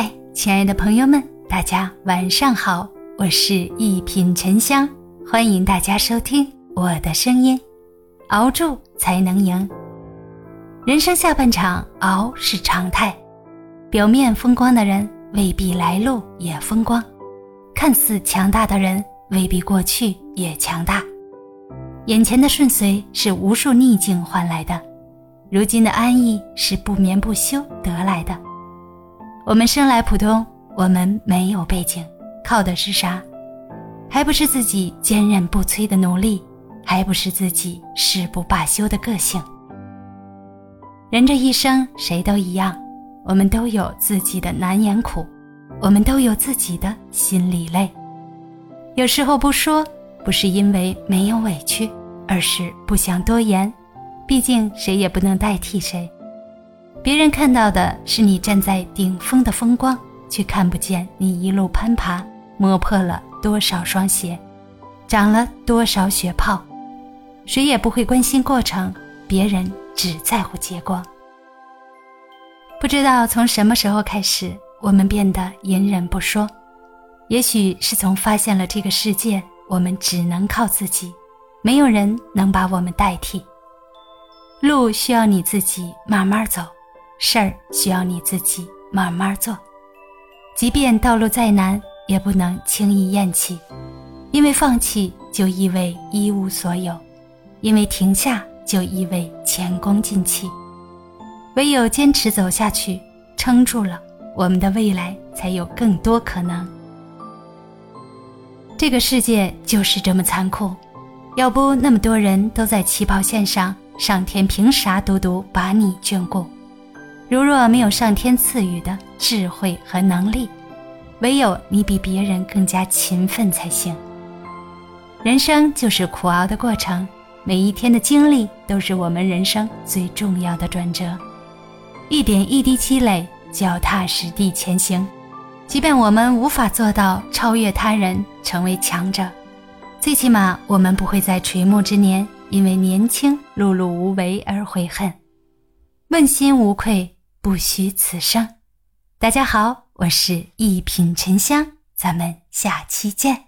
嗨，亲爱的朋友们，大家晚上好，我是一品沉香，欢迎大家收听我的声音。熬住才能赢。人生下半场，熬是常态。表面风光的人，未必来路也风光；看似强大的人，未必过去也强大。眼前的顺遂是无数逆境换来的，如今的安逸是不眠不休得来的。我们生来普通，我们没有背景，靠的是啥？还不是自己坚韧不摧的努力，还不是自己誓不罢休的个性。人这一生，谁都一样，我们都有自己的难言苦，我们都有自己的心里累。有时候不说，不是因为没有委屈，而是不想多言，毕竟谁也不能代替谁。别人看到的是你站在顶峰的风光，却看不见你一路攀爬，磨破了多少双鞋，长了多少血泡。谁也不会关心过程，别人只在乎结果。不知道从什么时候开始，我们变得隐忍不说。也许是从发现了这个世界，我们只能靠自己，没有人能把我们代替。路需要你自己慢慢走。事儿需要你自己慢慢做，即便道路再难，也不能轻易咽气，因为放弃就意味一无所有，因为停下就意味前功尽弃。唯有坚持走下去，撑住了，我们的未来才有更多可能。这个世界就是这么残酷，要不那么多人都在起跑线上，上天凭啥独独把你眷顾？如若没有上天赐予的智慧和能力，唯有你比别人更加勤奋才行。人生就是苦熬的过程，每一天的经历都是我们人生最重要的转折。一点一滴积累，脚踏实地前行。即便我们无法做到超越他人，成为强者，最起码我们不会在垂暮之年因为年轻碌碌无为而悔恨。问心无愧。不虚此生。大家好，我是一品沉香，咱们下期见。